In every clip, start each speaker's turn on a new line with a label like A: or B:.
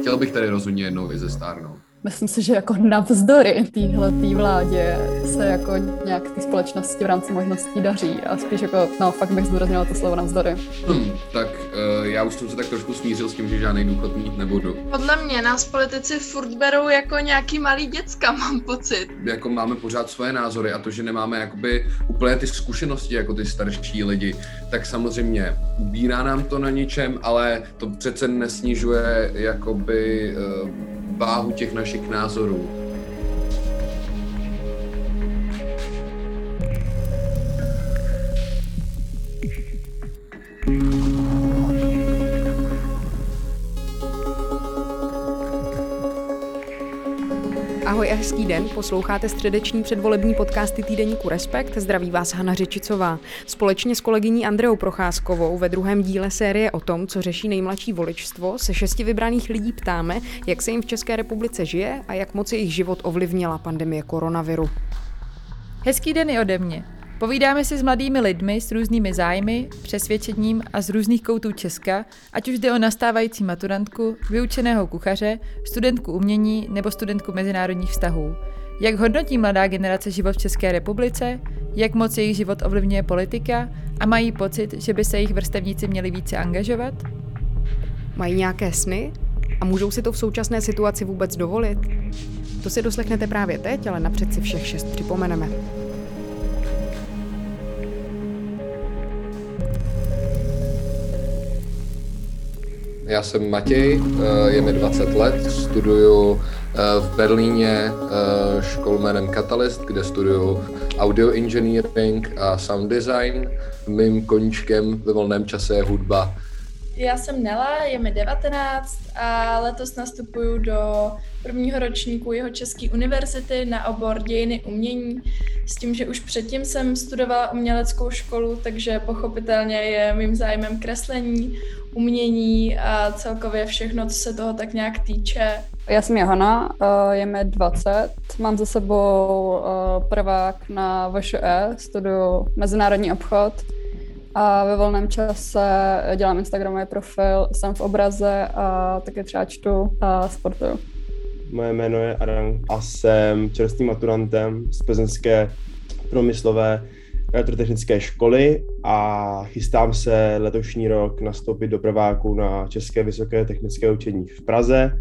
A: Chtěl bych tady rozhodně jednou i ze stárnout.
B: Myslím si, že jako navzdory téhle vládě se jako nějak té společnosti v rámci možností daří a spíš jako, no fakt bych zdůraznila to slovo navzdory.
A: Hmm, tak uh, já už jsem se tak trošku smířil s tím, že žádný důchod mít nebudu.
C: Podle mě nás politici furt berou jako nějaký malý děcka, mám pocit.
A: Jako máme pořád svoje názory a to, že nemáme jakoby úplně ty zkušenosti jako ty starší lidi, tak samozřejmě ubírá nám to na ničem, ale to přece nesnižuje jakoby uh, váhu těch našich názorů.
D: Ahoj a hezký den, posloucháte středeční předvolební podcasty týdeníku Respekt, zdraví vás Hana Řečicová. Společně s kolegyní Andreou Procházkovou ve druhém díle série o tom, co řeší nejmladší voličstvo, se šesti vybraných lidí ptáme, jak se jim v České republice žije a jak moc jejich život ovlivnila pandemie koronaviru.
E: Hezký den i ode mě. Povídáme si s mladými lidmi s různými zájmy, přesvědčením a z různých koutů Česka, ať už jde o nastávající maturantku, vyučeného kuchaře, studentku umění nebo studentku mezinárodních vztahů. Jak hodnotí mladá generace život v České republice, jak moc jejich život ovlivňuje politika a mají pocit, že by se jejich vrstevníci měli více angažovat?
D: Mají nějaké sny? A můžou si to v současné situaci vůbec dovolit? To si doslechnete právě teď, ale napřed si všech šest připomeneme.
A: Já jsem Matěj, eh, je mi 20 let, studuju eh, v Berlíně eh, školu jménem Catalyst, kde studuju audio engineering a sound design. Mým koníčkem ve volném čase je hudba.
C: Já jsem Nela, je mi 19 a letos nastupuju do prvního ročníku jeho České univerzity na obor dějiny umění s tím, že už předtím jsem studovala uměleckou školu, takže pochopitelně je mým zájmem kreslení, umění a celkově všechno, co se toho tak nějak týče.
B: Já jsem Johana, eh, je mi 20, mám za sebou eh, prvák na VŠE, studuju mezinárodní obchod a ve volném čase dělám Instagramový profil, jsem v obraze a také třeba čtu a sportuju.
F: Moje jméno je Adam a jsem čerstvým maturantem z plzeňské promyslové elektrotechnické školy a chystám se letošní rok nastoupit do prváku na České vysoké technické učení v Praze.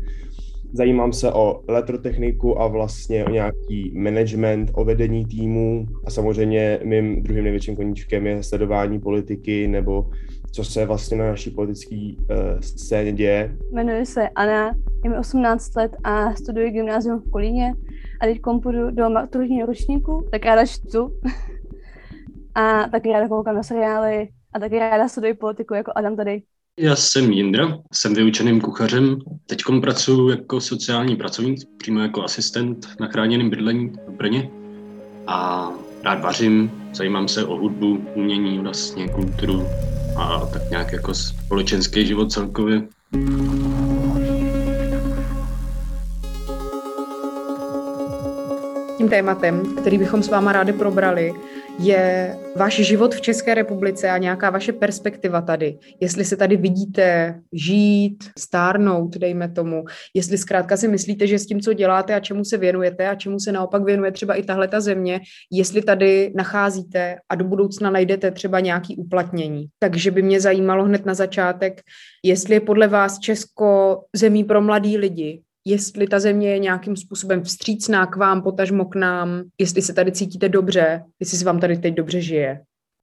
F: Zajímám se o elektrotechniku a vlastně o nějaký management, o vedení týmu a samozřejmě mým druhým největším koníčkem je sledování politiky nebo co se vlastně na naší politické uh, scéně děje.
G: Jmenuji se Anna, je mi 18 let a studuji gymnázium v Kolíně a teď půjdu do maturitního ročníku, tak ráda čtu a taky ráda koukám na seriály a taky ráda studuji politiku jako Adam tady.
H: Já jsem Jindra, jsem vyučeným kuchařem. Teď pracuji jako sociální pracovník, přímo jako asistent na chráněném bydlení v Brně. A rád vařím, zajímám se o hudbu, umění, vlastně kulturu a tak nějak jako společenský život celkově.
D: Tím tématem, který bychom s váma rádi probrali, je váš život v České republice a nějaká vaše perspektiva tady. Jestli se tady vidíte žít, stárnout, dejme tomu, jestli zkrátka si myslíte, že s tím, co děláte a čemu se věnujete a čemu se naopak věnuje třeba i tahle ta země, jestli tady nacházíte a do budoucna najdete třeba nějaký uplatnění. Takže by mě zajímalo hned na začátek, jestli je podle vás Česko zemí pro mladý lidi, jestli ta země je nějakým způsobem vstřícná k vám, potažmo k nám, jestli se tady cítíte dobře, jestli se vám tady teď dobře žije.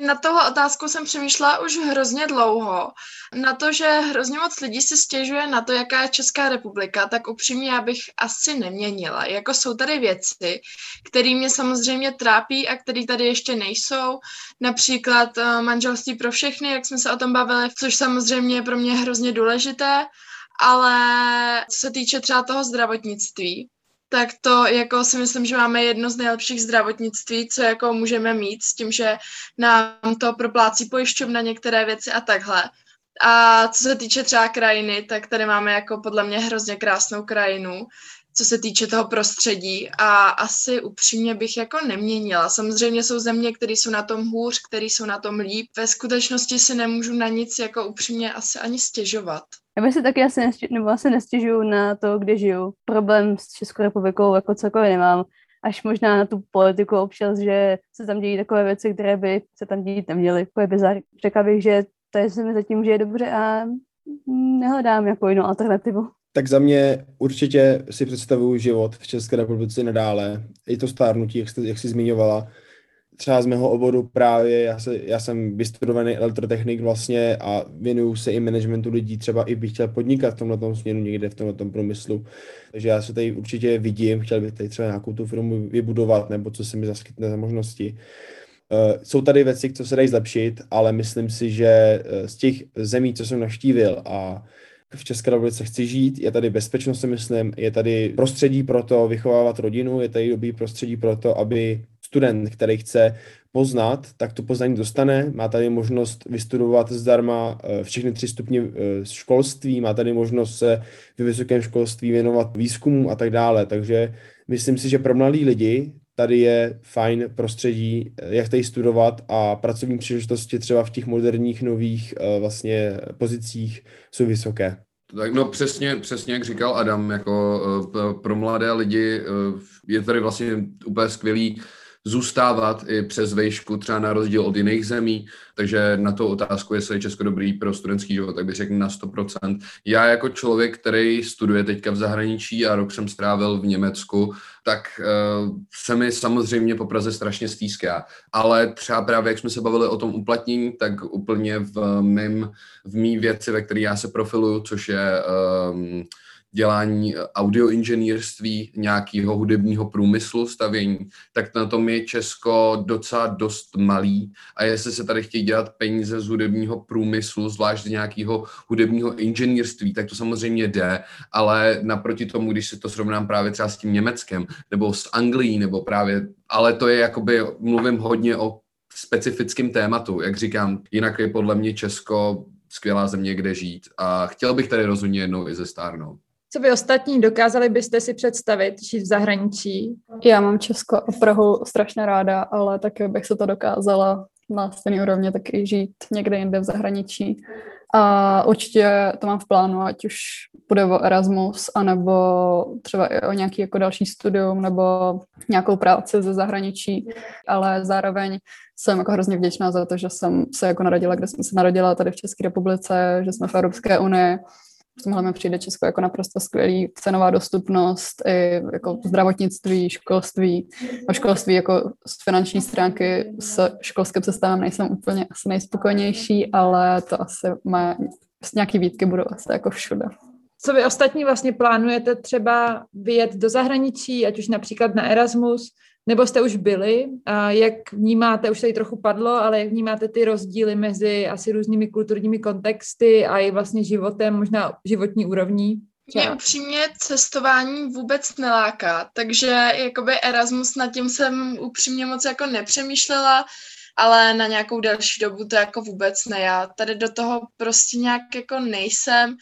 C: Na tohle otázku jsem přemýšlela už hrozně dlouho. Na to, že hrozně moc lidí si stěžuje na to, jaká je Česká republika, tak upřímně já bych asi neměnila. Jako jsou tady věci, které mě samozřejmě trápí a které tady ještě nejsou. Například uh, manželství pro všechny, jak jsme se o tom bavili, což samozřejmě je pro mě hrozně důležité ale co se týče třeba toho zdravotnictví, tak to jako si myslím, že máme jedno z nejlepších zdravotnictví, co jako můžeme mít s tím, že nám to proplácí pojišťovna některé věci a takhle. A co se týče třeba krajiny, tak tady máme jako podle mě hrozně krásnou krajinu, co se týče toho prostředí a asi upřímně bych jako neměnila. Samozřejmě jsou země, které jsou na tom hůř, které jsou na tom líp. Ve skutečnosti si nemůžu na nic jako upřímně asi ani stěžovat.
G: Já si taky asi nestěžu, nebo asi nestěžuju na to, kde žiju. Problém s Českou republikou jako celkově nemám. Až možná na tu politiku občas, že se tam dějí takové věci, které by se tam dít neměly. To je bizar. Řekla bych, že to je se mi zatím, že je dobře a nehledám jako jinou alternativu.
F: Tak za mě určitě si představuju život v České republice nadále. I to stárnutí, jak, jste, jak jsi zmiňovala, třeba z mého oboru právě, já, se, já jsem vystudovaný elektrotechnik vlastně a věnuju se i managementu lidí, třeba i bych chtěl podnikat v tomhle směru někde v tomhle průmyslu. Takže já se tady určitě vidím, chtěl bych tady třeba nějakou tu firmu vybudovat, nebo co se mi zaskytne za možnosti. Uh, jsou tady věci, co se dají zlepšit, ale myslím si, že eh, z těch zemí, co jsem navštívil a v České republice chci žít, je tady bezpečnost, myslím, je tady prostředí pro to vychovávat rodinu, je tady dobrý prostředí pro to, aby student, který chce poznat, tak to poznání dostane. Má tady možnost vystudovat zdarma eh, všechny tři stupně eh, školství, má tady možnost se ve vysokém školství věnovat výzkumům a tak dále. Takže myslím si, že pro mladí lidi tady je fajn prostředí, eh, jak tady studovat a pracovní příležitosti třeba v těch moderních nových vlastně pozicích jsou vysoké.
A: Tak no přesně, přesně jak říkal Adam, jako pro mladé lidi je tady vlastně úplně skvělý zůstávat i přes vejšku, třeba na rozdíl od jiných zemí. Takže na to otázku, jestli je Česko dobrý pro studentský život, tak bych řekl na 100%. Já jako člověk, který studuje teďka v zahraničí a rok jsem strávil v Německu, tak uh, se mi samozřejmě po Praze strašně stýská. Ale třeba právě, jak jsme se bavili o tom uplatnění, tak úplně v mým, v mý věci, ve které já se profiluju, což je um, dělání audioinženýrství, nějakého hudebního průmyslu, stavění, tak na tom je Česko docela dost malý a jestli se tady chtějí dělat peníze z hudebního průmyslu, zvlášť z nějakého hudebního inženýrství, tak to samozřejmě jde, ale naproti tomu, když se to srovnám právě třeba s tím Německem nebo s Anglií, nebo právě, ale to je jakoby, mluvím hodně o specifickém tématu, jak říkám, jinak je podle mě Česko skvělá země, kde žít a chtěl bych tady rozhodně jednou i ze stárnout.
E: Co vy ostatní dokázali byste si představit žít v zahraničí?
B: Já mám Česko a Prahu strašně ráda, ale taky bych se to dokázala na stejné úrovni taky žít někde jinde v zahraničí. A určitě to mám v plánu, ať už bude o Erasmus, anebo třeba i o nějaký jako další studium, nebo nějakou práci ze zahraničí, ale zároveň jsem jako hrozně vděčná za to, že jsem se jako narodila, kde jsem se narodila tady v České republice, že jsme v Evropské unii, v tomhle mi přijde Česko jako naprosto skvělý, cenová dostupnost, i jako zdravotnictví, školství. O školství jako z finanční stránky s školským systémem nejsem úplně asi nejspokojenější, ale to asi má, nějaký výtky budou asi jako všude.
E: Co vy ostatní vlastně plánujete třeba vyjet do zahraničí, ať už například na Erasmus, nebo jste už byli? A jak vnímáte, už tady trochu padlo, ale jak vnímáte ty rozdíly mezi asi různými kulturními kontexty a i vlastně životem, možná životní úrovní?
C: Mě upřímně cestování vůbec neláká, takže jakoby Erasmus nad tím jsem upřímně moc jako nepřemýšlela, ale na nějakou delší dobu to jako vůbec ne. Já tady do toho prostě nějak jako nejsem.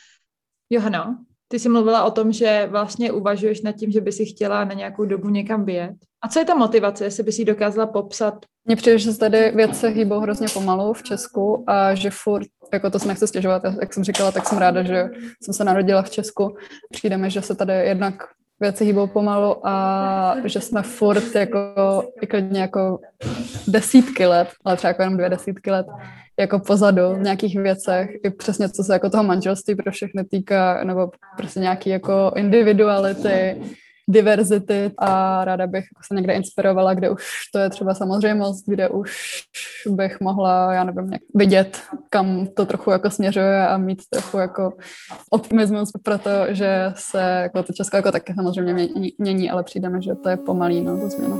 E: Johana, ty jsi mluvila o tom, že vlastně uvažuješ nad tím, že by si chtěla na nějakou dobu někam vyjet. A co je ta motivace, jestli bys ji dokázala popsat?
B: Mně přijde, že se tady věci hýbou hrozně pomalu v Česku a že furt, jako to se nechci stěžovat, jak jsem říkala, tak jsem ráda, že jsem se narodila v Česku. Přijde mi, že se tady jednak věci hýbou pomalu a že jsme furt jako, klidně jako desítky let, ale třeba jako jenom dvě desítky let, jako pozadu v nějakých věcech, i přesně co se jako toho manželství pro všechny týká, nebo prostě nějaký jako individuality, diverzity a ráda bych se někde inspirovala, kde už to je třeba samozřejmost, kde už bych mohla, já nevím, nějak vidět, kam to trochu jako směřuje a mít trochu jako optimismus, protože se jako to Česko jako taky samozřejmě mění, mění ale přijde mi, že to je pomalý, no, to změna.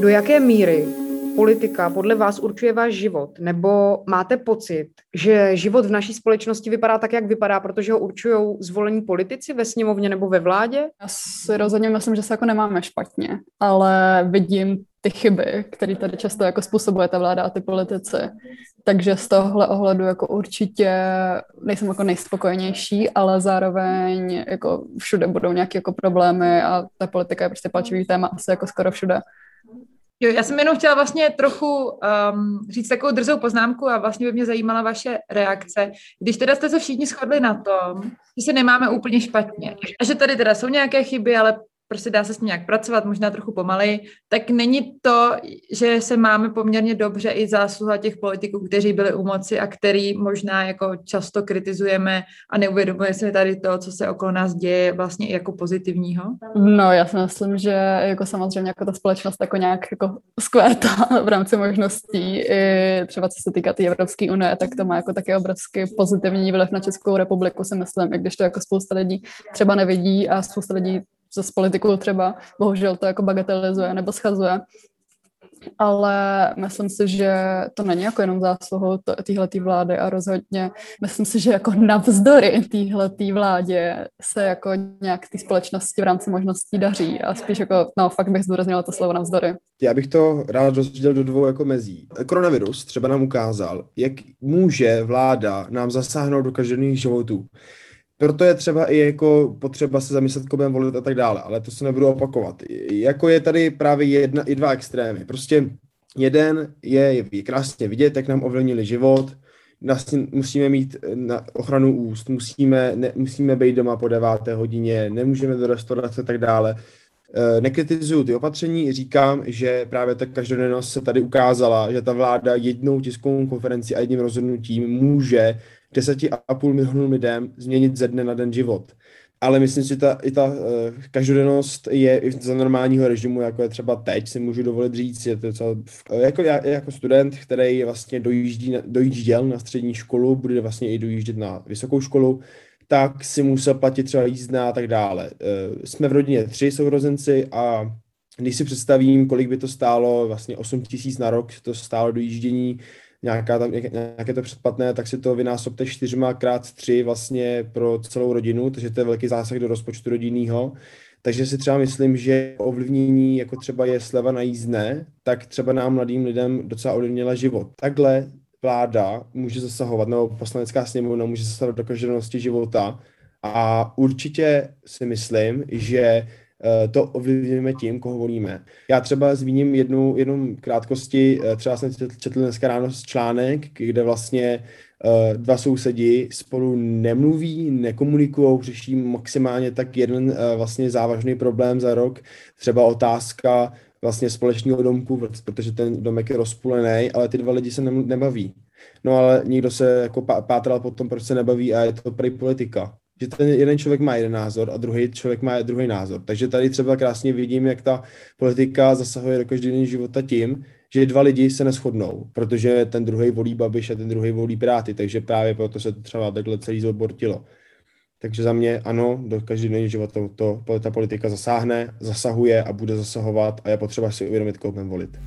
D: Do jaké míry politika podle vás určuje váš život? Nebo máte pocit, že život v naší společnosti vypadá tak, jak vypadá, protože ho určují zvolení politici ve sněmovně nebo ve vládě?
B: Já si rozhodně myslím, že se jako nemáme špatně, ale vidím ty chyby, které tady často jako způsobuje ta vláda a ty politici. Takže z tohle ohledu jako určitě nejsem jako nejspokojenější, ale zároveň jako všude budou nějaké jako problémy a ta politika je prostě palčivý téma asi jako skoro všude.
E: Jo, já jsem jenom chtěla vlastně trochu um, říct takovou drzou poznámku a vlastně by mě zajímala vaše reakce. Když teda jste se všichni shodli na tom, že se nemáme úplně špatně a že tady teda jsou nějaké chyby, ale prostě dá se s ní nějak pracovat, možná trochu pomalej, tak není to, že se máme poměrně dobře i zásluha těch politiků, kteří byli u moci a který možná jako často kritizujeme a neuvědomuje se tady to, co se okolo nás děje vlastně i jako pozitivního?
B: No, já si myslím, že jako samozřejmě jako ta společnost jako nějak jako skvěrta v rámci možností, i třeba co se týká té tý Evropské unie, tak to má jako taky obrovský pozitivní vliv na Českou republiku, si myslím, i když to jako spousta lidí třeba nevidí a spousta lidí z politiku třeba bohužel to jako bagatelizuje nebo schazuje. Ale myslím si, že to není jako jenom zásluhou téhletý vlády a rozhodně myslím si, že jako navzdory téhletý vládě se jako nějak té společnosti v rámci možností daří a spíš jako, no fakt bych zdůraznila to slovo navzdory.
F: Já bych to rád rozdělil do dvou jako mezí. Koronavirus třeba nám ukázal, jak může vláda nám zasáhnout do každodenních životů proto je třeba i jako potřeba se zamyslet, koho budeme volit a tak dále, ale to se nebudu opakovat. Jako je tady právě jedna i dva extrémy. Prostě jeden je, je krásně vidět, jak nám ovlivnili život, vlastně musíme mít na ochranu úst, musíme, ne, musíme být doma po deváté hodině, nemůžeme do restaurace a tak dále. E, nekritizuju ty opatření, říkám, že právě ta každodennost se tady ukázala, že ta vláda jednou tiskovou konferenci a jedním rozhodnutím může deseti a půl milionů lidem změnit ze dne na den život. Ale myslím si, že ta, i ta uh, každodennost je i za normálního režimu, jako je třeba teď, si můžu dovolit říct, je to docela, jako, já, jako student, který vlastně dojíždí, dojížděl na střední školu, bude vlastně i dojíždět na vysokou školu, tak si musel platit třeba jízdná a tak dále. Uh, jsme v rodině tři sourozenci a když si představím, kolik by to stálo, vlastně 8 tisíc na rok to stálo dojíždění, nějaká tam, nějaké to předplatné, tak si to vynásobte čtyřma krát tři vlastně pro celou rodinu, takže to je velký zásah do rozpočtu rodinného. Takže si třeba myslím, že ovlivnění, jako třeba je sleva na jízdné, tak třeba nám mladým lidem docela ovlivnila život. Takhle vláda může zasahovat, nebo poslanecká sněmovna může zasahovat do každodennosti života a určitě si myslím, že to ovlivňujeme tím, koho volíme. Já třeba zmíním jednu, jednu krátkosti, eh, třeba jsem četl dneska ráno článek, kde vlastně eh, dva sousedi spolu nemluví, nekomunikují, řeší maximálně tak jeden vlastně závažný problém za rok, třeba otázka vlastně společného domku, protože ten domek je rozpulený, ale ty dva lidi se nebaví. No ale někdo se jako pátral potom, proč se nebaví a je to prý politika že ten jeden člověk má jeden názor a druhý člověk má druhý názor. Takže tady třeba krásně vidím, jak ta politika zasahuje do každodenního života tím, že dva lidi se neschodnou, protože ten druhý volí Babiš a ten druhý volí Piráty, takže právě proto se to třeba takhle celý zbortilo. Takže za mě ano, do každodenního života to, to, ta politika zasáhne, zasahuje a bude zasahovat a je potřeba si uvědomit, koho volit.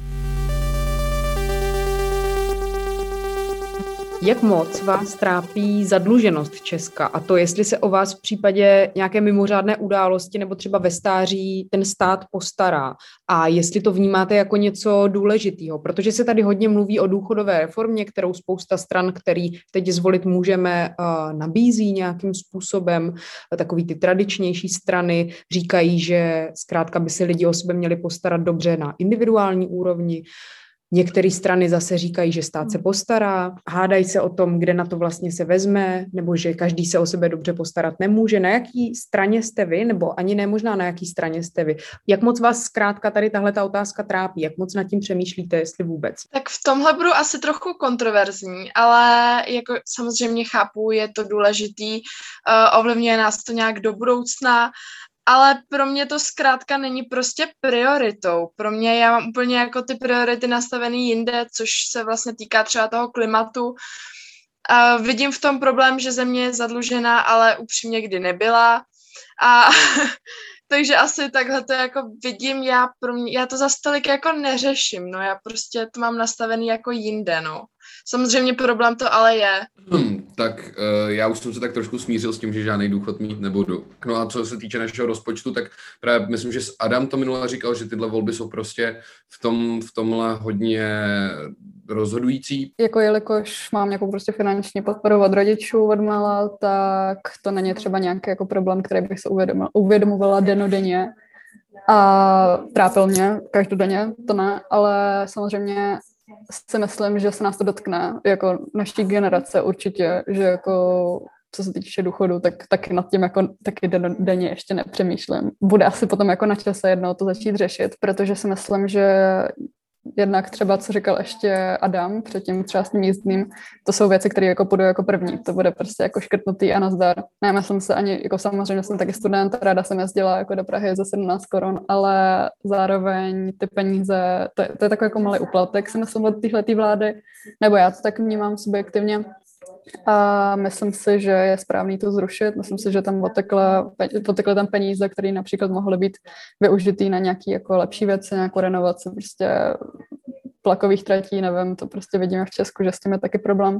D: Jak moc vás trápí zadluženost Česka a to, jestli se o vás v případě nějaké mimořádné události nebo třeba ve stáří ten stát postará a jestli to vnímáte jako něco důležitého, protože se tady hodně mluví o důchodové reformě, kterou spousta stran, který teď zvolit můžeme, nabízí nějakým způsobem. Takový ty tradičnější strany říkají, že zkrátka by se lidi o sebe měli postarat dobře na individuální úrovni. Některé strany zase říkají, že stát se postará, hádají se o tom, kde na to vlastně se vezme, nebo že každý se o sebe dobře postarat nemůže. Na jaký straně jste vy, nebo ani ne možná na jaký straně jste vy? Jak moc vás zkrátka tady tahle ta otázka trápí? Jak moc nad tím přemýšlíte, jestli vůbec?
C: Tak v tomhle budu asi trochu kontroverzní, ale jako samozřejmě chápu, je to důležitý, uh, ovlivňuje nás to nějak do budoucna ale pro mě to zkrátka není prostě prioritou. Pro mě já mám úplně jako ty priority nastavený jinde, což se vlastně týká třeba toho klimatu. A vidím v tom problém, že země je zadlužená, ale upřímně kdy nebyla. A takže asi takhle to jako vidím, já, pro mě, já to za stolik jako neřeším, no já prostě to mám nastavený jako jinde, no. Samozřejmě problém to ale je.
A: Hmm, tak uh, já už jsem se tak trošku smířil s tím, že žádný důchod mít nebudu. No a co se týče našeho rozpočtu, tak právě myslím, že Adam to minule říkal, že tyhle volby jsou prostě v, tom, v tomhle hodně rozhodující.
B: Jako jelikož mám nějakou prostě finanční podporu od rodičů od mala, tak to není třeba nějaký jako problém, který bych se uvědomovala, uvědomovala denodenně a trápil mě každodenně, to ne, ale samozřejmě si myslím, že se nás to dotkne, jako naší generace určitě, že jako co se týče důchodu, tak taky nad tím jako taky denně ještě nepřemýšlím. Bude asi potom jako na čase jednou to začít řešit, protože si myslím, že jednak třeba, co říkal ještě Adam předtím třeba s tím jízdným, to jsou věci, které jako půjdou jako první. To bude prostě jako škrtnutý a nazdar. Ne, jsem se ani, jako samozřejmě jsem taky student, ráda jsem jezdila jako do Prahy za 17 korun, ale zároveň ty peníze, to, to je takový jako malý uplatek, si myslím od téhle vlády, nebo já to tak vnímám subjektivně, a myslím si, že je správný to zrušit. Myslím si, že tam potekly tam peníze, které například mohly být využitý na nějaké jako lepší věci, nějakou renovaci prostě plakových tratí, nevím, to prostě vidíme v Česku, že s tím je taky problém.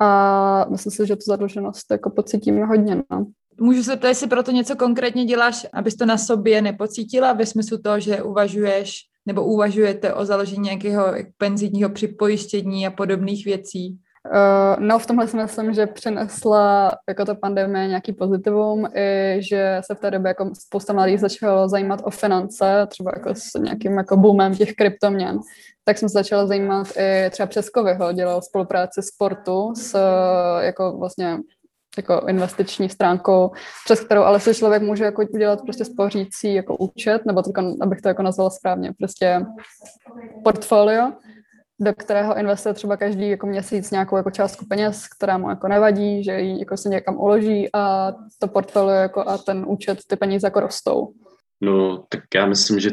B: A myslím si, že tu zadluženost jako pocítíme hodně. No.
E: Můžu se ptát, jestli proto něco konkrétně děláš, abys to na sobě nepocítila, ve smyslu toho, že uvažuješ nebo uvažujete o založení nějakého penzijního připojištění a podobných věcí?
B: Uh, no v tomhle si myslím, že přinesla jako ta pandemie nějaký pozitivum i že se v té době jako spousta mladých začalo zajímat o finance, třeba jako s nějakým jako boomem těch kryptoměn, tak jsem se začala zajímat i třeba přes Kovyho, dělal spolupráci sportu s jako vlastně jako investiční stránkou, přes kterou ale si člověk může jako udělat prostě spořící jako účet, nebo to, abych to jako nazvala správně, prostě portfolio, do kterého investuje třeba každý jako měsíc nějakou jako částku peněz, která mu jako nevadí, že ji jako se někam uloží a to portfolio jako a ten účet, ty peníze jako rostou.
H: No, tak já myslím, že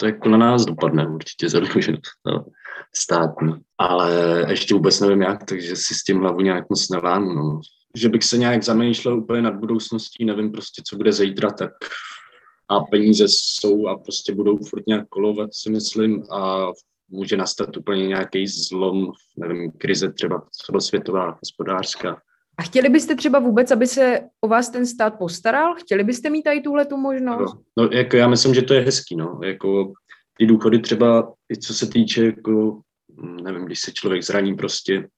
H: to jako na nás dopadne určitě zadluženost no, státní. Ale ještě vůbec nevím jak, takže si s tím hlavu nějak moc nevánu. No. Že bych se nějak zamýšlel úplně nad budoucností, nevím prostě, co bude zítra, tak a peníze jsou a prostě budou furt nějak kolovat, si myslím, a může nastat úplně nějaký zlom, nevím, krize třeba celosvětová, hospodářská.
D: A chtěli byste třeba vůbec, aby se o vás ten stát postaral? Chtěli byste mít tady tuhle tu možnost?
H: No, no, jako já myslím, že to je hezký, no, jako ty důchody třeba, i co se týče, jako, hm, nevím, když se člověk zraní prostě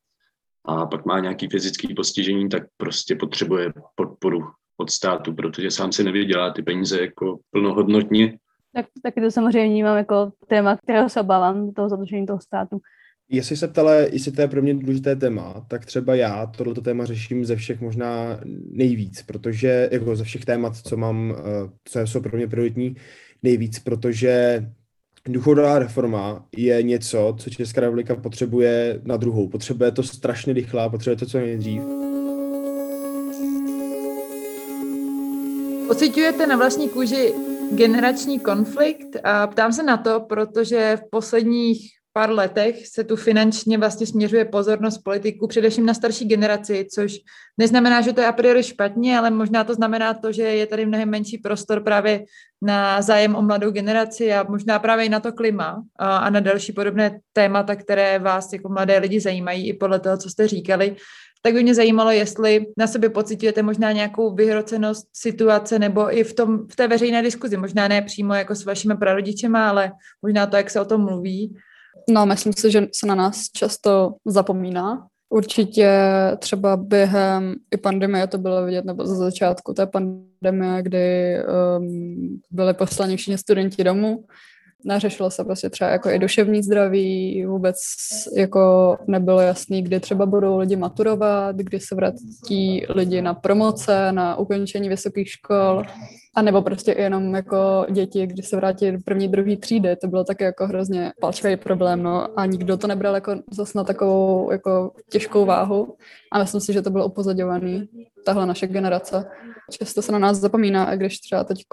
H: a pak má nějaký fyzický postižení, tak prostě potřebuje podporu od státu, protože sám si nevydělá ty peníze jako plnohodnotně
G: tak, taky to samozřejmě vnímám jako téma, kterého se obávám, toho zadlužení toho státu.
F: Jestli se ptala, jestli to je pro mě důležité téma, tak třeba já tohleto téma řeším ze všech možná nejvíc, protože jako ze všech témat, co mám, eh, co jsou pro mě prioritní, nejvíc, protože důchodová reforma je něco, co Česká republika potřebuje na druhou. Potřebuje to strašně rychle, potřebuje to co nejdřív.
E: Pocitujete na vlastní kůži generační konflikt. Ptám se na to, protože v posledních pár letech se tu finančně vlastně směřuje pozornost politiků především na starší generaci, což neznamená, že to je a priori špatně, ale možná to znamená to, že je tady mnohem menší prostor právě na zájem o mladou generaci a možná právě i na to klima a na další podobné témata, které vás jako mladé lidi zajímají i podle toho, co jste říkali tak by mě zajímalo, jestli na sebe pocitujete možná nějakou vyhrocenost situace nebo i v, tom, v té veřejné diskuzi, možná ne přímo jako s vašimi prarodičema, ale možná to, jak se o tom mluví.
B: No, myslím si, že se na nás často zapomíná. Určitě třeba během i pandemie to bylo vidět, nebo za začátku té pandemie, kdy um, byli poslani všichni studenti domů, neřešilo se prostě třeba jako i duševní zdraví, vůbec jako nebylo jasný, kdy třeba budou lidi maturovat, kdy se vrátí lidi na promoce, na ukončení vysokých škol, a nebo prostě jenom jako děti, když se vrátí do první, druhé třídy, to bylo taky jako hrozně palčivý problém, no, a nikdo to nebral jako zase na takovou jako těžkou váhu. A myslím si, že to bylo upozadňovaný, tahle naše generace. Často se na nás zapomíná, a když třeba teď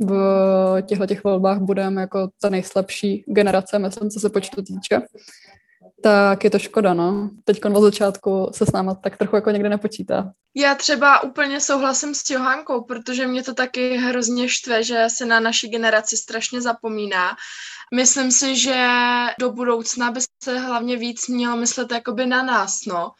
B: v těchto těch volbách budeme jako ta nejslabší generace, myslím, co se počtu týče, tak je to škoda, no. Teď od začátku se s náma tak trochu jako někde nepočítá.
C: Já třeba úplně souhlasím s Johánkou, protože mě to taky hrozně štve, že se na naší generaci strašně zapomíná. Myslím si, že do budoucna by se hlavně víc mělo myslet jakoby na nás, no.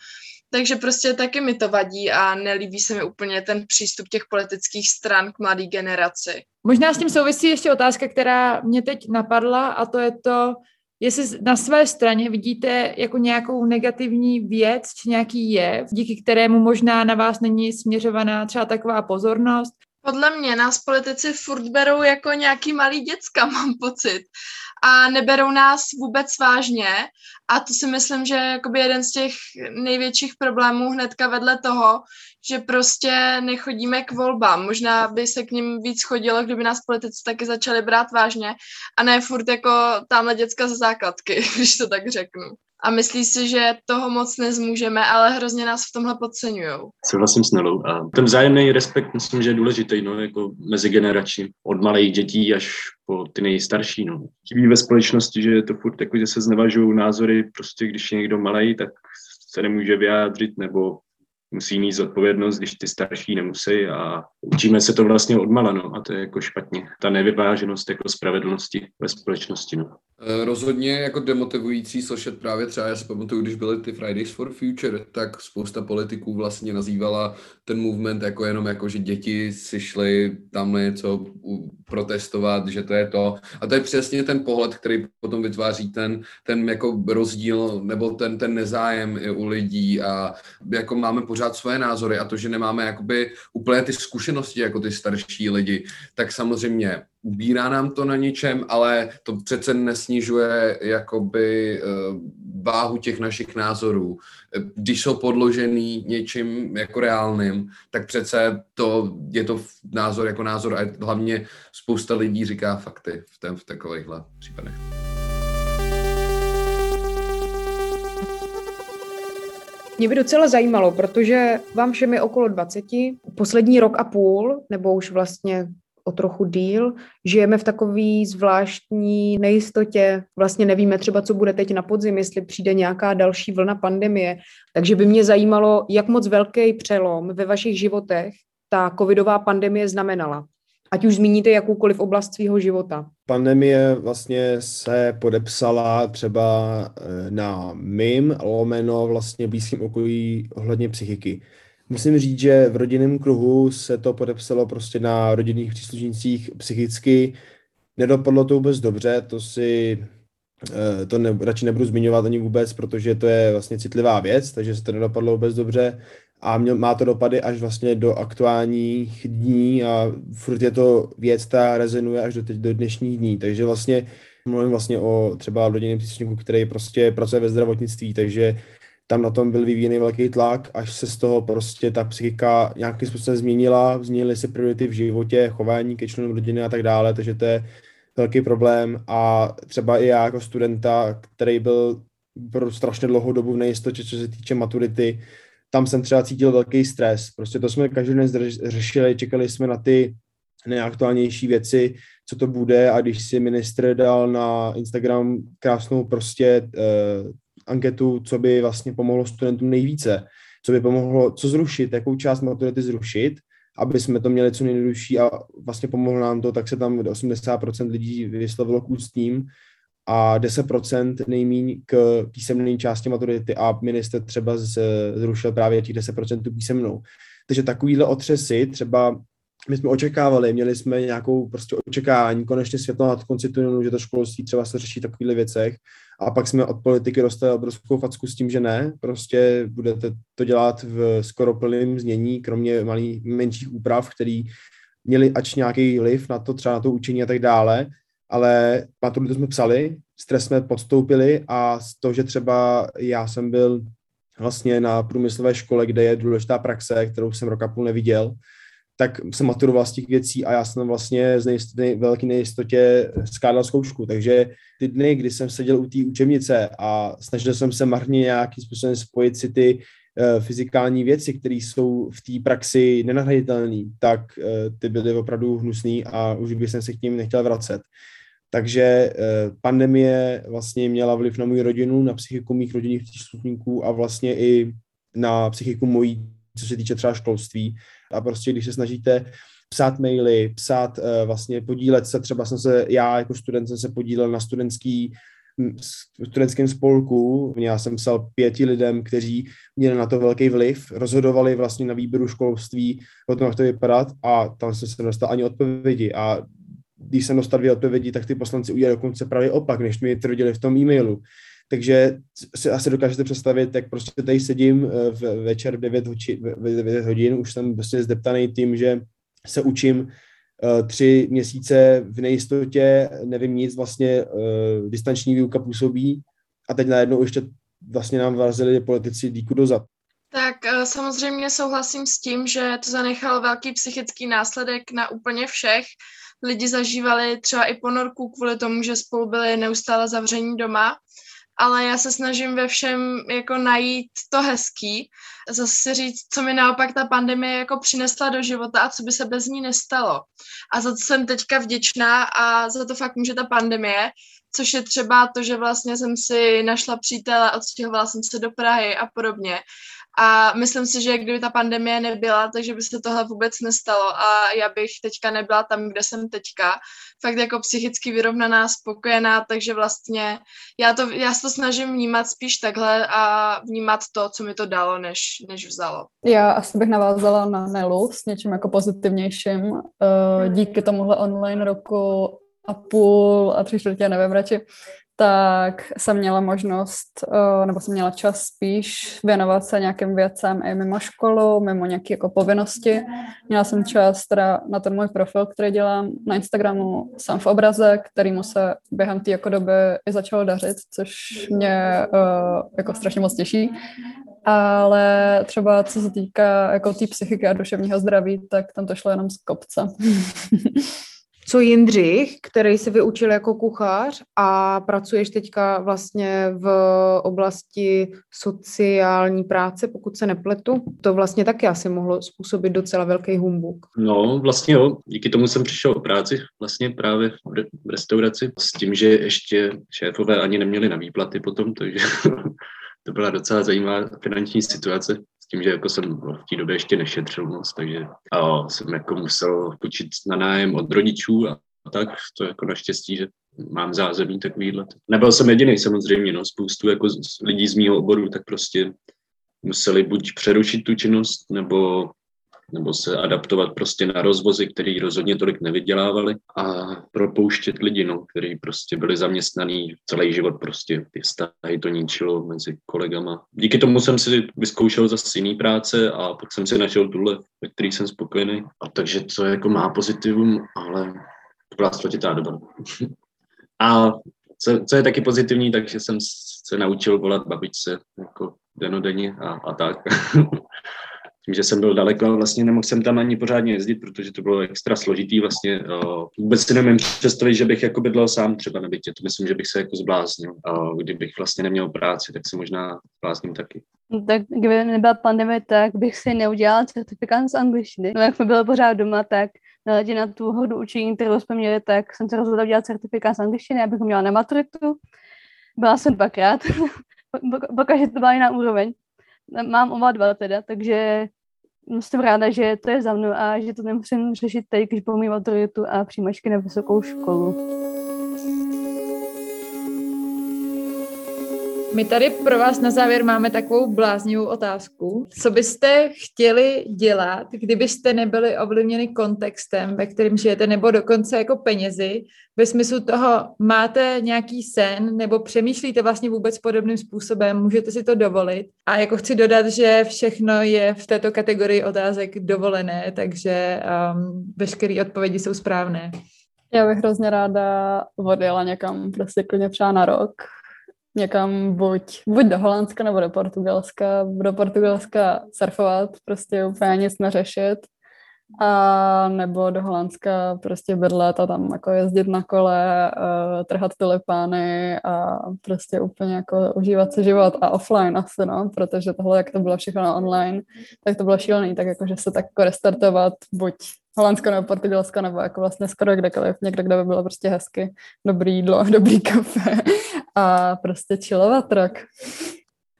C: Takže prostě taky mi to vadí a nelíbí se mi úplně ten přístup těch politických stran k mladé generaci.
E: Možná s tím souvisí ještě otázka, která mě teď napadla a to je to, jestli na své straně vidíte jako nějakou negativní věc či nějaký jev, díky kterému možná na vás není směřovaná třeba taková pozornost.
C: Podle mě nás politici furt berou jako nějaký malý děcka, mám pocit a neberou nás vůbec vážně a to si myslím, že je jeden z těch největších problémů hnedka vedle toho, že prostě nechodíme k volbám. Možná by se k ním víc chodilo, kdyby nás politici taky začali brát vážně a ne furt jako tamhle děcka ze základky, když to tak řeknu a myslí si, že toho moc nezmůžeme, ale hrozně nás v tomhle podceňují.
H: Souhlasím s Nelou. A ten vzájemný respekt myslím, že je důležitý, no, jako mezigenerační, od malých dětí až po ty nejstarší. No. Chybí ve společnosti, že je to furt jako, že se znevažují názory, prostě když je někdo malý, tak se nemůže vyjádřit, nebo musí mít zodpovědnost, když ty starší nemusí a učíme se to vlastně odmala, no, a to je jako špatně. Ta nevyváženost jako spravedlnosti ve společnosti, no.
A: Eh, rozhodně jako demotivující slyšet právě třeba, já si pamatuju, když byly ty Fridays for Future, tak spousta politiků vlastně nazývala ten movement jako jenom jako, že děti si šly tam něco protestovat, že to je to. A to je přesně ten pohled, který potom vytváří ten, ten jako rozdíl nebo ten, ten nezájem i u lidí a jako máme pořád svoje názory a to, že nemáme jakoby úplně ty zkušenosti jako ty starší lidi, tak samozřejmě ubírá nám to na něčem, ale to přece nesnižuje jakoby eh, váhu těch našich názorů. Když jsou podložený něčím jako reálným, tak přece to je to názor jako názor a hlavně spousta lidí říká fakty v, ten, v takovýchhle případech.
D: Mě by docela zajímalo, protože vám všem je okolo 20, poslední rok a půl, nebo už vlastně o trochu díl. Žijeme v takové zvláštní nejistotě. Vlastně nevíme třeba, co bude teď na podzim, jestli přijde nějaká další vlna pandemie. Takže by mě zajímalo, jak moc velký přelom ve vašich životech ta covidová pandemie znamenala. Ať už zmíníte jakoukoliv oblast svého života.
F: Pandemie vlastně se podepsala třeba eh, na mým lomeno vlastně blízkým okolí ohledně psychiky. Musím říct, že v rodinném kruhu se to podepsalo prostě na rodinných příslušnících psychicky. Nedopadlo to vůbec dobře, to si eh, to ne, radši nebudu zmiňovat ani vůbec, protože to je vlastně citlivá věc, takže se to nedopadlo vůbec dobře a měl, má to dopady až vlastně do aktuálních dní a furt je to věc, která rezonuje až do, teď, do dnešních dní, takže vlastně mluvím vlastně o třeba rodinném příslušníku, který prostě pracuje ve zdravotnictví, takže tam na tom byl vyvíjený velký tlak, až se z toho prostě ta psychika nějakým způsobem změnila, změnily se priority v životě, chování ke členům rodiny a tak dále, takže to je velký problém. A třeba i já jako studenta, který byl pro strašně dlouhou dobu v nejistotě, co se týče maturity, tam jsem třeba cítil velký stres. Prostě to jsme každý den řešili, čekali jsme na ty nejaktuálnější věci, co to bude. A když si ministr dal na Instagram krásnou prostě uh, anketu, co by vlastně pomohlo studentům nejvíce, co by pomohlo, co zrušit, jakou část maturity zrušit, aby jsme to měli co nejjednodušší a vlastně pomohlo nám to, tak se tam 80% lidí vyslovilo k ústním a 10% nejmíň k písemné části maturity a minister třeba zrušil právě těch 10% písemnou. Takže takovýhle otřesy třeba my jsme očekávali, měli jsme nějakou prostě očekávání, konečně světlo nad konci tunelu, že to školství třeba se řeší takovýchhle věcech a pak jsme od politiky dostali obrovskou facku s tím, že ne, prostě budete to dělat v skoro plném znění, kromě malých, menších úprav, který měli ač nějaký vliv na to, třeba na to učení a tak dále, ale maturitu jsme psali, stres jsme podstoupili a z toho, že třeba já jsem byl vlastně na průmyslové škole, kde je důležitá praxe, kterou jsem roka půl neviděl, tak jsem maturoval z těch věcí a já jsem vlastně z nejistoty, velké nejistotě skládal zkoušku. Takže ty dny, kdy jsem seděl u té učebnice a snažil jsem se marně nějakým způsobem spojit si ty uh, fyzikální věci, které jsou v té praxi nenahraditelné, tak uh, ty byly opravdu hnusný a už bych jsem se k ním nechtěl vracet. Takže eh, pandemie vlastně měla vliv na moji rodinu, na psychiku mých rodinných příslušníků a vlastně i na psychiku mojí, co se týče třeba školství. A prostě, když se snažíte psát maily, psát uh, vlastně podílet se, třeba jsem se, já jako student jsem se podílel na studentský studentském spolku. Já jsem psal pěti lidem, kteří měli na to velký vliv, rozhodovali vlastně na výběru školství o tom, jak to vypadat a tam jsem se nedostal ani odpovědi. A když jsem dostal dvě odpovědi, tak ty poslanci udělali dokonce právě opak, než mi tvrdili v tom e-mailu. Takže si asi dokážete představit, jak prostě tady sedím eh, v večer v 9, hoči, v 9 hodin, už jsem prostě zdeptaný tím, že se učím uh, tři měsíce v nejistotě, nevím nic, vlastně uh, distanční výuka působí a teď najednou ještě vlastně nám vrazili politici díku dozad.
C: Tak samozřejmě souhlasím s tím, že to zanechalo velký psychický následek na úplně všech. Lidi zažívali třeba i ponorku kvůli tomu, že spolu byli neustále zavření doma ale já se snažím ve všem jako najít to hezký, zase si říct, co mi naopak ta pandemie jako přinesla do života a co by se bez ní nestalo. A za to jsem teďka vděčná a za to fakt může ta pandemie, což je třeba to, že vlastně jsem si našla přítele, odstěhovala jsem se do Prahy a podobně. A myslím si, že kdyby ta pandemie nebyla, takže by se tohle vůbec nestalo a já bych teďka nebyla tam, kde jsem teďka. Fakt jako psychicky vyrovnaná, spokojená, takže vlastně já, to, já se to snažím vnímat spíš takhle a vnímat to, co mi to dalo, než, než vzalo.
B: Já asi bych navázala na Nelu s něčím jako pozitivnějším. Eh, díky tomuhle online roku a půl a tři čtvrtě, nevím radši, tak jsem měla možnost, eh, nebo jsem měla čas spíš věnovat se nějakým věcem i mimo školu, mimo nějaké jako povinnosti. Měla jsem čas teda na ten můj profil, který dělám na Instagramu sám v obraze, kterýmu se během té jako doby i začalo dařit, což mě uh, jako strašně moc těší. Ale třeba co se týká jako té psychiky a duševního zdraví, tak tam to šlo jenom z kopce.
D: co Jindřich, který se vyučil jako kuchař a pracuješ teďka vlastně v oblasti sociální práce, pokud se nepletu. To vlastně taky asi mohlo způsobit docela velký humbuk.
H: No, vlastně jo. Díky tomu jsem přišel o práci vlastně právě v restauraci s tím, že ještě šéfové ani neměli na výplaty potom, takže to byla docela zajímavá finanční situace tím, že jako jsem v té době ještě nešetřil moc, takže a jsem jako musel počít na nájem od rodičů a, tak, to jako naštěstí, že mám zázemí takovýhle. Nebyl jsem jediný samozřejmě, no, spoustu jako lidí z mého oboru, tak prostě museli buď přerušit tu činnost, nebo nebo se adaptovat prostě na rozvozy, který rozhodně tolik nevydělávali a propouštět lidi, no, kteří prostě byli zaměstnaný celý život prostě ty vztahy to ničilo mezi kolegama. Díky tomu jsem si vyzkoušel zase jiný práce a pak jsem si našel tuhle, ve který jsem spokojený. A takže to jako má pozitivum, ale to byla složitá doba. a co, co, je taky pozitivní, takže jsem se naučil volat babičce jako denodenně a, a tak. že jsem byl daleko vlastně nemohl jsem tam ani pořádně jezdit, protože to bylo extra složitý vlastně. Uh, vůbec si nemůžu představit, že bych jako bydlel sám třeba na bytě. To myslím, že bych se jako zbláznil. Uh, kdybych vlastně neměl práci, tak se možná zblázním taky.
G: No tak kdyby nebyla pandemie, tak bych si neudělal certifikát z angličtiny. No jak jsme byli pořád doma, tak na na tu hodu učení, kterou jsme měli, tak jsem se rozhodla udělat certifikát z angličtiny, abych ho měla na maturitu. Byla jsem dvakrát, pokaždé to byla jiná úroveň. Mám oba dva teda, takže jsem ráda, že to je za mnou a že to nemusím řešit teď, když budu mít maturitu a přijímačky na vysokou školu.
E: My tady pro vás na závěr máme takovou bláznivou otázku. Co byste chtěli dělat, kdybyste nebyli ovlivněni kontextem, ve kterém žijete, nebo dokonce jako penězi, ve smyslu toho, máte nějaký sen, nebo přemýšlíte vlastně vůbec podobným způsobem, můžete si to dovolit. A jako chci dodat, že všechno je v této kategorii otázek dovolené, takže um, veškeré odpovědi jsou správné.
B: Já bych hrozně ráda odjela někam prostě klidně třeba na rok, někam buď, buď do Holandska nebo do Portugalska, do Portugalska surfovat, prostě úplně nic neřešit A nebo do Holandska prostě bydlet a tam jako jezdit na kole, uh, trhat tulipány a prostě úplně jako užívat si život a offline asi, no, protože tohle, jak to bylo všechno online, tak to bylo šílený, tak jakože se tak jako restartovat buď Holandsko nebo Portugalsko, nebo jako vlastně skoro kdekoliv, někde, kde by bylo prostě hezky, dobrý jídlo, dobrý kafe a prostě chillovat rok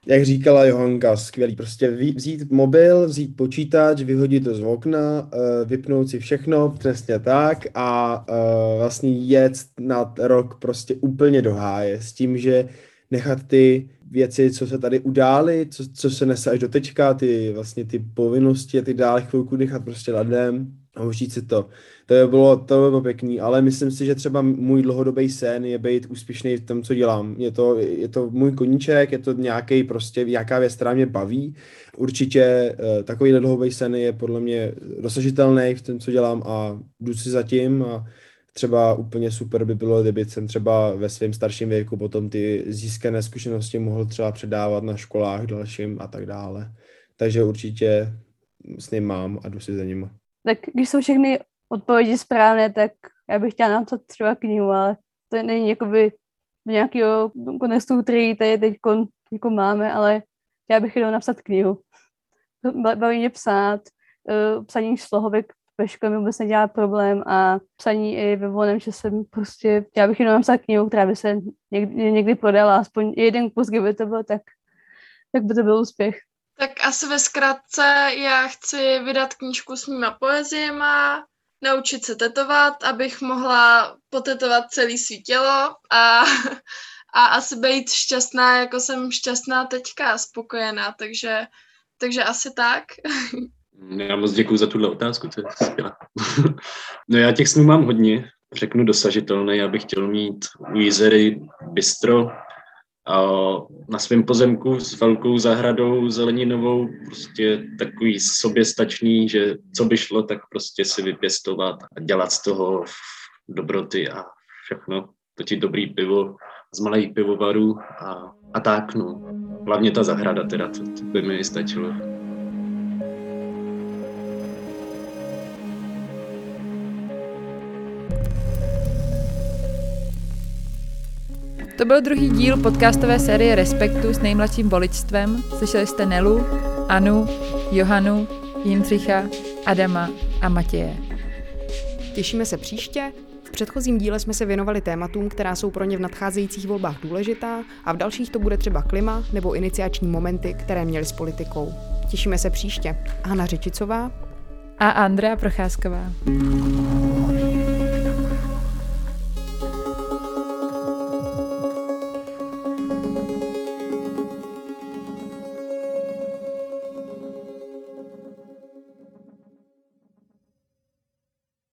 F: jak říkala Johanka, skvělý. Prostě vzít mobil, vzít počítač, vyhodit to z okna, eh, vypnout si všechno, přesně tak a eh, vlastně jet na rok prostě úplně do háje s tím, že nechat ty věci, co se tady udály, co, co se nese až do teďka, ty vlastně ty povinnosti a ty dále chvilku nechat prostě ladem a užít si to. To by bylo, to by bylo pěkný, ale myslím si, že třeba můj dlouhodobý sen je být úspěšný v tom, co dělám. Je to, je to můj koníček, je to nějaký prostě, nějaká věc, která mě baví. Určitě uh, takový dlouhodobý sen je podle mě dosažitelný v tom, co dělám a jdu si zatím a třeba úplně super by bylo, kdyby jsem třeba ve svém starším věku potom ty získané zkušenosti mohl třeba předávat na školách dalším a tak dále. Takže určitě s ním mám a jdu si za ním.
G: Tak když jsou všechny odpovědi správné, tak já bych chtěla napsat třeba knihu, ale to není jakoby nějakého kontextu, který tady teď jako máme, ale já bych chtěla napsat knihu. Baví mě psát, uh, psaní slohovek ve škole mi vůbec nedělá problém a psaní i ve volném čase prostě, já bych jenom napsala knihu, která by se někdy, někdy prodala, aspoň jeden kus, kdyby to bylo, tak, tak by to byl úspěch.
C: Tak asi ve zkratce já chci vydat knížku s mýma poeziema, naučit se tetovat, abych mohla potetovat celý svý tělo a, a asi být šťastná, jako jsem šťastná teďka, spokojená, takže, takže asi tak.
H: Já moc děkuji za tuhle otázku, to je no já těch snů mám hodně, řeknu dosažitelné, já bych chtěl mít u Jizery bistro, na svém pozemku s velkou zahradou zeleninovou, prostě takový soběstačný, že co by šlo, tak prostě si vypěstovat a dělat z toho dobroty a všechno, točit dobrý pivo z malých pivovarů a, a tak, no. Hlavně ta zahrada teda, to, to by mi stačilo.
E: To byl druhý díl podcastové série Respektu s nejmladším voličstvem. Slyšeli jste Nelu, Anu, Johanu, Jindřicha, Adama a Matěje.
D: Těšíme se příště. V předchozím díle jsme se věnovali tématům, která jsou pro ně v nadcházejících volbách důležitá a v dalších to bude třeba klima nebo iniciační momenty, které měly s politikou. Těšíme se příště. Hanna Řečicová
E: a Andrea Procházková.